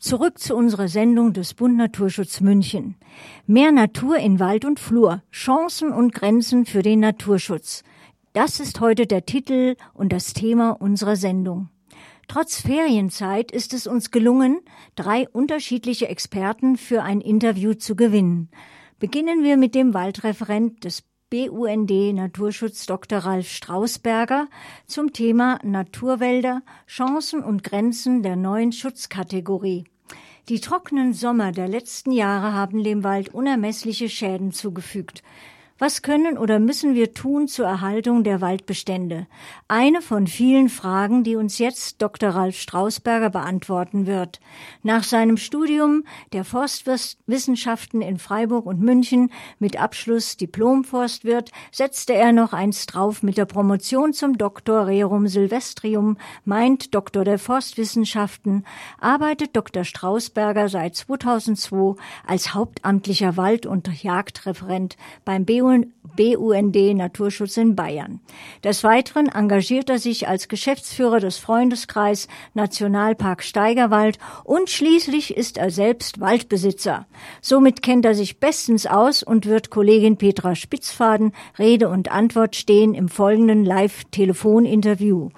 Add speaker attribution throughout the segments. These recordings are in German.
Speaker 1: Zurück zu unserer Sendung des Bund Naturschutz München. Mehr Natur in Wald und Flur. Chancen und Grenzen für den Naturschutz. Das ist heute der Titel und das Thema unserer Sendung. Trotz Ferienzeit ist es uns gelungen, drei unterschiedliche Experten für ein Interview zu gewinnen. Beginnen wir mit dem Waldreferent des BUND Naturschutz Dr. Ralf Strausberger zum Thema Naturwälder, Chancen und Grenzen der neuen Schutzkategorie. Die trockenen Sommer der letzten Jahre haben dem Wald unermessliche Schäden zugefügt. Was können oder müssen wir tun zur Erhaltung der Waldbestände? Eine von vielen Fragen, die uns jetzt Dr. Ralf Strausberger beantworten wird. Nach seinem Studium der Forstwissenschaften in Freiburg und München mit Abschluss Diplom-Forstwirt setzte er noch eins drauf mit der Promotion zum Doktor Rerum Silvestrium, meint Doktor der Forstwissenschaften, arbeitet Dr. Strausberger seit 2002 als hauptamtlicher Wald- und Jagdreferent beim BUND BUND Naturschutz in Bayern. Des Weiteren engagiert er sich als Geschäftsführer des Freundeskreis Nationalpark Steigerwald und schließlich ist er selbst Waldbesitzer. Somit kennt er sich bestens aus und wird Kollegin Petra Spitzfaden Rede und Antwort stehen im folgenden Live-Telefoninterview.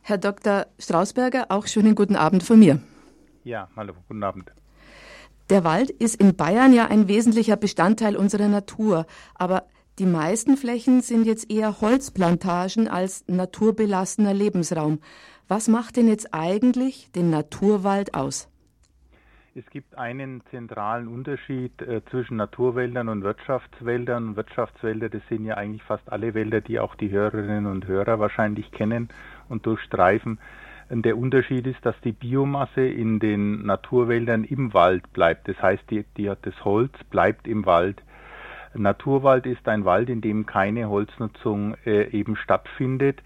Speaker 2: Herr Dr. Strausberger, auch schönen guten Abend von mir.
Speaker 3: Ja, hallo, guten Abend.
Speaker 2: Der Wald ist in Bayern ja ein wesentlicher Bestandteil unserer Natur, aber die meisten Flächen sind jetzt eher Holzplantagen als naturbelassener Lebensraum. Was macht denn jetzt eigentlich den Naturwald aus?
Speaker 3: Es gibt einen zentralen Unterschied äh, zwischen Naturwäldern und Wirtschaftswäldern. Wirtschaftswälder, das sind ja eigentlich fast alle Wälder, die auch die Hörerinnen und Hörer wahrscheinlich kennen und durchstreifen. Der Unterschied ist, dass die Biomasse in den Naturwäldern im Wald bleibt. Das heißt, die, die, das Holz bleibt im Wald. Naturwald ist ein Wald, in dem keine Holznutzung äh, eben stattfindet.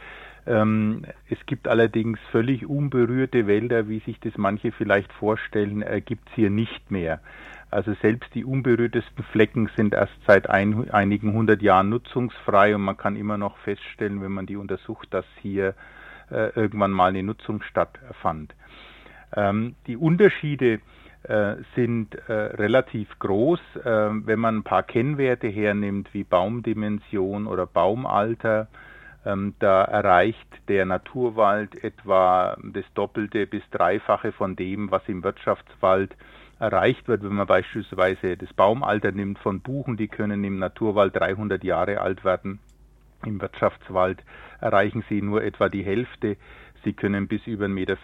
Speaker 3: Ähm, es gibt allerdings völlig unberührte Wälder, wie sich das manche vielleicht vorstellen, äh, gibt es hier nicht mehr. Also selbst die unberührtesten Flecken sind erst seit ein, einigen hundert Jahren nutzungsfrei und man kann immer noch feststellen, wenn man die untersucht, dass hier äh, irgendwann mal eine Nutzung stattfand. Ähm, die Unterschiede äh, sind äh, relativ groß, äh, wenn man ein paar Kennwerte hernimmt wie Baumdimension oder Baumalter. Ähm, da erreicht der Naturwald etwa das Doppelte bis Dreifache von dem, was im Wirtschaftswald erreicht wird, wenn man beispielsweise das Baumalter nimmt von Buchen, die können im Naturwald 300 Jahre alt werden. Im Wirtschaftswald erreichen sie nur etwa die Hälfte. Sie können bis über 1,50 Meter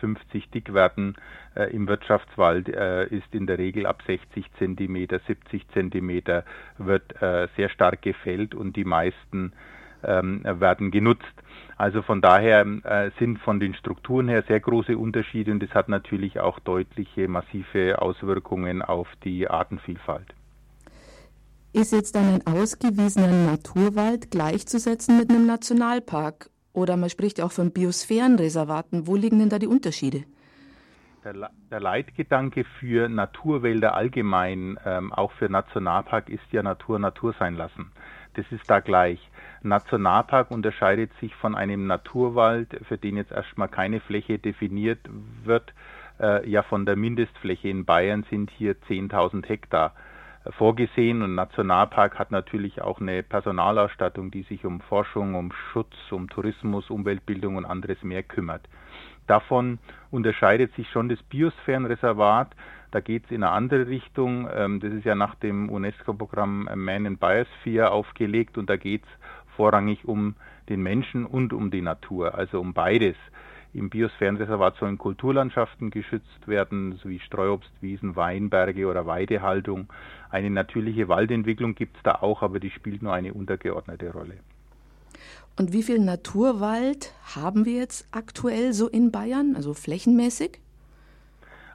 Speaker 3: dick werden. Äh, Im Wirtschaftswald äh, ist in der Regel ab 60 Zentimeter, 70 Zentimeter wird äh, sehr stark gefällt und die meisten ähm, werden genutzt. Also von daher äh, sind von den Strukturen her sehr große Unterschiede und es hat natürlich auch deutliche, massive Auswirkungen auf die Artenvielfalt.
Speaker 2: Ist jetzt dann ein ausgewiesener Naturwald gleichzusetzen mit einem Nationalpark? Oder man spricht ja auch von Biosphärenreservaten. Wo liegen denn da die Unterschiede?
Speaker 3: Der, der Leitgedanke für Naturwälder allgemein, ähm, auch für Nationalpark, ist ja Natur Natur sein lassen. Das ist da gleich. Nationalpark unterscheidet sich von einem Naturwald, für den jetzt erstmal keine Fläche definiert wird. Äh, ja, von der Mindestfläche in Bayern sind hier 10.000 Hektar vorgesehen und Nationalpark hat natürlich auch eine Personalausstattung, die sich um Forschung, um Schutz, um Tourismus, Umweltbildung und anderes mehr kümmert. Davon unterscheidet sich schon das Biosphärenreservat. Da geht es in eine andere Richtung. Ähm, das ist ja nach dem UNESCO-Programm Man in Biosphere aufgelegt und da geht es vorrangig um den Menschen und um die Natur, also um beides. Im Biosphärenreservat sollen Kulturlandschaften geschützt werden, sowie Streuobstwiesen, Weinberge oder Weidehaltung. Eine natürliche Waldentwicklung gibt es da auch, aber die spielt nur eine untergeordnete Rolle.
Speaker 2: Und wie viel Naturwald haben wir jetzt aktuell so in Bayern, also flächenmäßig?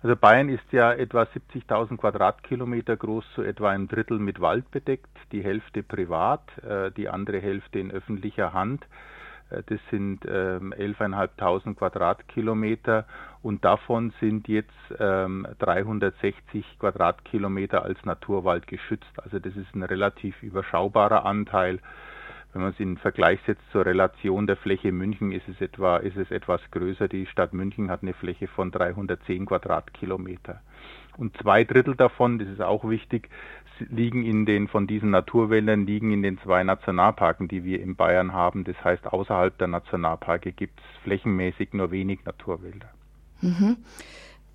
Speaker 3: Also Bayern ist ja etwa 70.000 Quadratkilometer groß, so etwa ein Drittel mit Wald bedeckt, die Hälfte privat, äh, die andere Hälfte in öffentlicher Hand. Äh, das sind ähm, 11.500 Quadratkilometer und davon sind jetzt ähm, 360 Quadratkilometer als Naturwald geschützt. Also das ist ein relativ überschaubarer Anteil. Wenn man es in Vergleich setzt zur Relation der Fläche München, ist es etwa, ist es etwas größer. Die Stadt München hat eine Fläche von 310 Quadratkilometer. Und zwei Drittel davon, das ist auch wichtig, liegen in den, von diesen Naturwäldern liegen in den zwei Nationalparken, die wir in Bayern haben. Das heißt, außerhalb der Nationalparke gibt es flächenmäßig nur wenig Naturwälder.
Speaker 2: Mhm.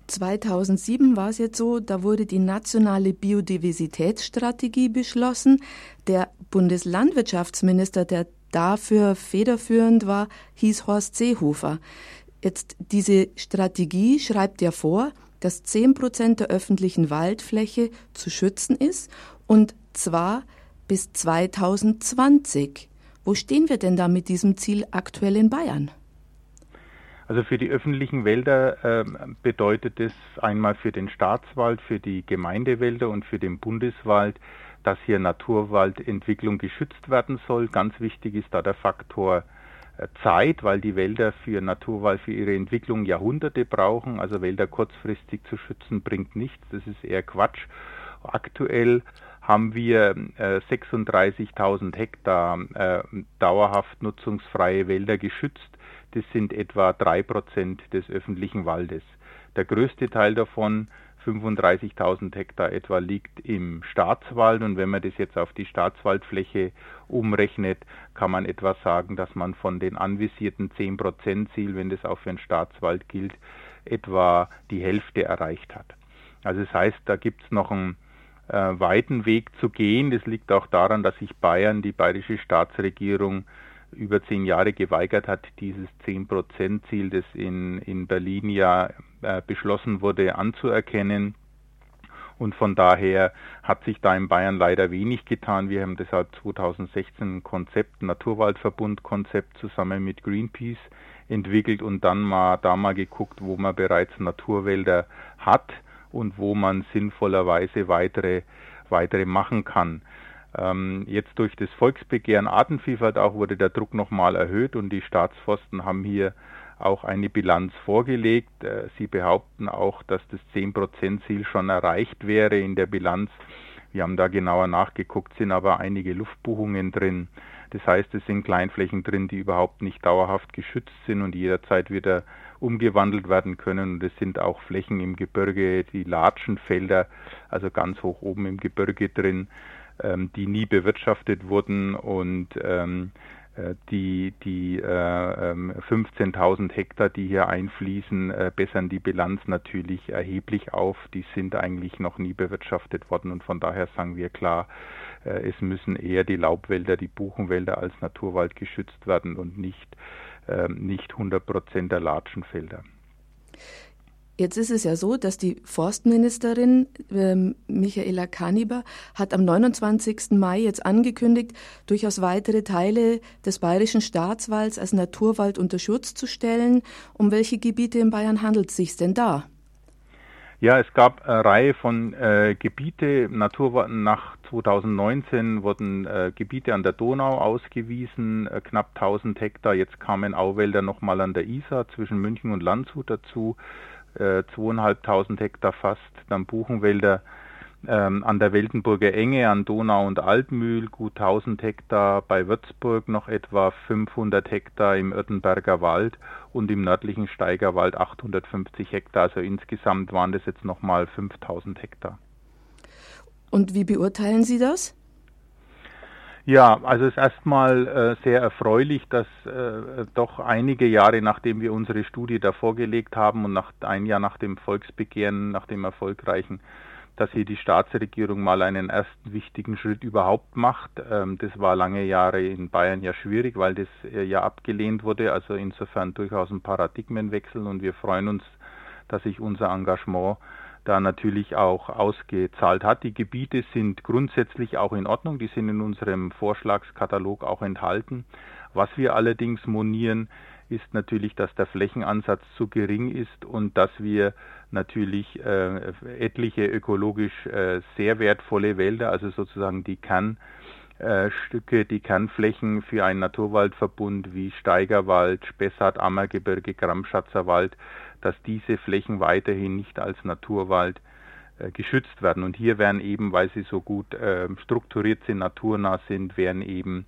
Speaker 2: 2007 war es jetzt so, da wurde die nationale Biodiversitätsstrategie beschlossen. Der Bundeslandwirtschaftsminister, der dafür federführend war, hieß Horst Seehofer. Jetzt diese Strategie schreibt ja vor, dass 10 Prozent der öffentlichen Waldfläche zu schützen ist und zwar bis 2020. Wo stehen wir denn da mit diesem Ziel aktuell in Bayern?
Speaker 3: Also für die öffentlichen Wälder äh, bedeutet es einmal für den Staatswald, für die Gemeindewälder und für den Bundeswald, dass hier Naturwaldentwicklung geschützt werden soll. Ganz wichtig ist da der Faktor Zeit, weil die Wälder für Naturwald, für ihre Entwicklung Jahrhunderte brauchen. Also Wälder kurzfristig zu schützen bringt nichts. Das ist eher Quatsch. Aktuell haben wir äh, 36.000 Hektar äh, dauerhaft nutzungsfreie Wälder geschützt. Das sind etwa drei Prozent des öffentlichen Waldes. Der größte Teil davon, 35.000 Hektar etwa, liegt im Staatswald. Und wenn man das jetzt auf die Staatswaldfläche umrechnet, kann man etwa sagen, dass man von den anvisierten 10 Prozent Ziel, wenn das auch für den Staatswald gilt, etwa die Hälfte erreicht hat. Also das heißt, da gibt es noch einen äh, weiten Weg zu gehen. Das liegt auch daran, dass sich Bayern, die bayerische Staatsregierung, über zehn Jahre geweigert hat, dieses zehn Prozent Ziel, das in, in Berlin ja äh, beschlossen wurde, anzuerkennen. Und von daher hat sich da in Bayern leider wenig getan. Wir haben deshalb 2016 ein Konzept, ein Naturwaldverbund-Konzept zusammen mit Greenpeace entwickelt und dann mal da mal geguckt, wo man bereits Naturwälder hat und wo man sinnvollerweise weitere weitere machen kann. Ähm, jetzt durch das Volksbegehren Artenvielfalt auch wurde der Druck nochmal erhöht und die Staatsforsten haben hier auch eine Bilanz vorgelegt. Äh, sie behaupten auch, dass das 10%-Ziel schon erreicht wäre in der Bilanz. Wir haben da genauer nachgeguckt, sind aber einige Luftbuchungen drin. Das heißt, es sind Kleinflächen drin, die überhaupt nicht dauerhaft geschützt sind und jederzeit wieder umgewandelt werden können. Und es sind auch Flächen im Gebirge, die Latschenfelder, also ganz hoch oben im Gebirge drin, ähm, die nie bewirtschaftet wurden und ähm, äh, die, die äh, 15.000 ähm, Hektar, die hier einfließen, äh, bessern die Bilanz natürlich erheblich auf. Die sind eigentlich noch nie bewirtschaftet worden und von daher sagen wir klar, äh, es müssen eher die Laubwälder, die Buchenwälder als Naturwald geschützt werden und nicht, äh, nicht 100 Prozent der Latschenfelder.
Speaker 2: Jetzt ist es ja so, dass die Forstministerin äh, Michaela Kaniber hat am 29. Mai jetzt angekündigt, durchaus weitere Teile des bayerischen Staatswalds als Naturwald unter Schutz zu stellen. Um welche Gebiete in Bayern handelt es sich denn da?
Speaker 3: Ja, es gab eine Reihe von äh, Gebiete. Naturwald nach 2019 wurden äh, Gebiete an der Donau ausgewiesen, äh, knapp 1000 Hektar. Jetzt kamen Auwälder nochmal an der Isar zwischen München und Landshut dazu zweieinhalbtausend Hektar fast, dann Buchenwälder ähm, an der Weltenburger Enge, an Donau und Altmühl, gut 1000 Hektar, bei Würzburg noch etwa 500 Hektar im Örtenberger Wald und im nördlichen Steigerwald 850 Hektar. Also insgesamt waren das jetzt nochmal 5000 Hektar.
Speaker 2: Und wie beurteilen Sie das?
Speaker 3: Ja, also es ist erstmal äh, sehr erfreulich, dass äh, doch einige Jahre nachdem wir unsere Studie da vorgelegt haben und nach ein Jahr nach dem Volksbegehren, nach dem erfolgreichen, dass hier die Staatsregierung mal einen ersten wichtigen Schritt überhaupt macht. Ähm, das war lange Jahre in Bayern ja schwierig, weil das äh, ja abgelehnt wurde. Also insofern durchaus ein Paradigmenwechsel und wir freuen uns, dass sich unser Engagement da natürlich auch ausgezahlt hat. Die Gebiete sind grundsätzlich auch in Ordnung, die sind in unserem Vorschlagskatalog auch enthalten. Was wir allerdings monieren, ist natürlich, dass der Flächenansatz zu gering ist und dass wir natürlich äh, etliche ökologisch äh, sehr wertvolle Wälder, also sozusagen die Kernstücke, die Kernflächen für einen Naturwaldverbund wie Steigerwald, Spessart, Ammergebirge, Gramschatzer Wald, dass diese Flächen weiterhin nicht als Naturwald äh, geschützt werden. Und hier werden eben, weil sie so gut äh, strukturiert sind, naturnah sind, werden eben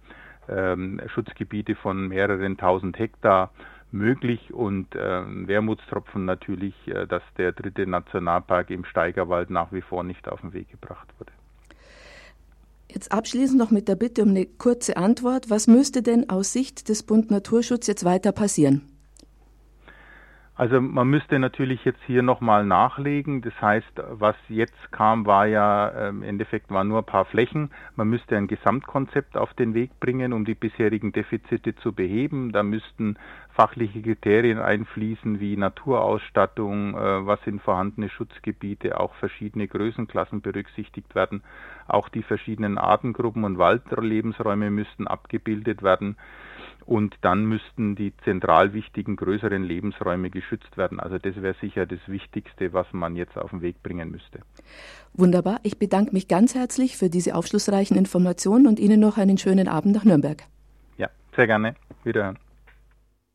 Speaker 3: ähm, Schutzgebiete von mehreren tausend Hektar möglich und äh, Wermutstropfen natürlich, äh, dass der dritte Nationalpark im Steigerwald nach wie vor nicht auf den Weg gebracht wurde.
Speaker 2: Jetzt abschließend noch mit der Bitte um eine kurze Antwort. Was müsste denn aus Sicht des Bund Naturschutz jetzt weiter passieren?
Speaker 3: Also man müsste natürlich jetzt hier nochmal nachlegen. Das heißt, was jetzt kam, war ja ähm, im Endeffekt waren nur ein paar Flächen. Man müsste ein Gesamtkonzept auf den Weg bringen, um die bisherigen Defizite zu beheben. Da müssten fachliche Kriterien einfließen wie Naturausstattung, äh, was sind vorhandene Schutzgebiete, auch verschiedene Größenklassen berücksichtigt werden. Auch die verschiedenen Artengruppen und Waldlebensräume müssten abgebildet werden und dann müssten die zentral wichtigen größeren Lebensräume geschützt werden. Also das wäre sicher das Wichtigste, was man jetzt auf den Weg bringen müsste.
Speaker 2: Wunderbar. Ich bedanke mich ganz herzlich für diese aufschlussreichen Informationen und Ihnen noch einen schönen Abend nach Nürnberg.
Speaker 3: Ja, sehr gerne. Wiederhören.